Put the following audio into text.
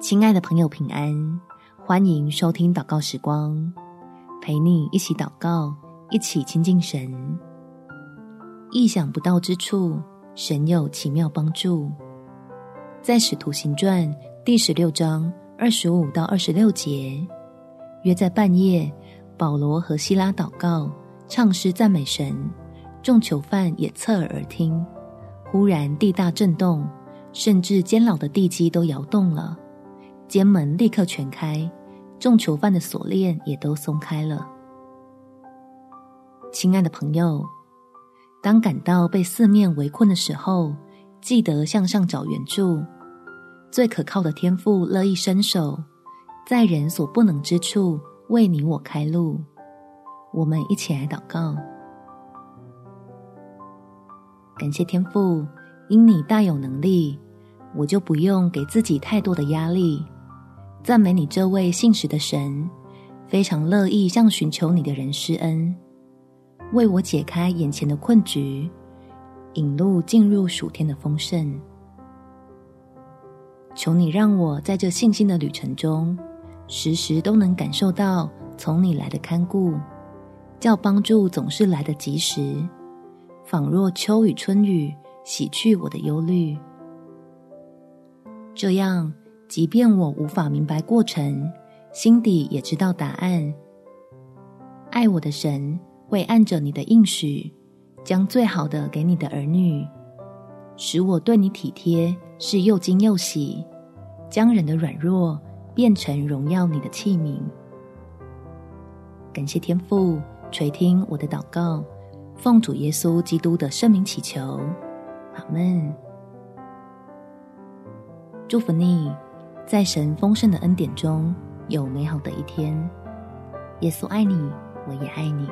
亲爱的朋友，平安！欢迎收听祷告时光，陪你一起祷告，一起亲近神。意想不到之处，神有奇妙帮助。在使徒行传第十六章二十五到二十六节，约在半夜，保罗和西拉祷告、唱诗赞美神，众囚犯也侧耳而听。忽然地大震动，甚至监牢的地基都摇动了。监门立刻全开，众囚犯的锁链也都松开了。亲爱的朋友，当感到被四面围困的时候，记得向上找援助。最可靠的天父乐意伸手，在人所不能之处为你我开路。我们一起来祷告，感谢天父，因你大有能力，我就不用给自己太多的压力。赞美你这位信实的神，非常乐意向寻求你的人施恩，为我解开眼前的困局，引路进入暑天的丰盛。求你让我在这信心的旅程中，时时都能感受到从你来的看顾，叫帮助总是来得及时，仿若秋雨春雨，洗去我的忧虑。这样。即便我无法明白过程，心底也知道答案。爱我的神会按着你的应许，将最好的给你的儿女，使我对你体贴，是又惊又喜，将人的软弱变成荣耀你的器皿。感谢天父垂听我的祷告，奉主耶稣基督的圣名祈求，阿门。祝福你。在神丰盛的恩典中有美好的一天。耶稣爱你，我也爱你。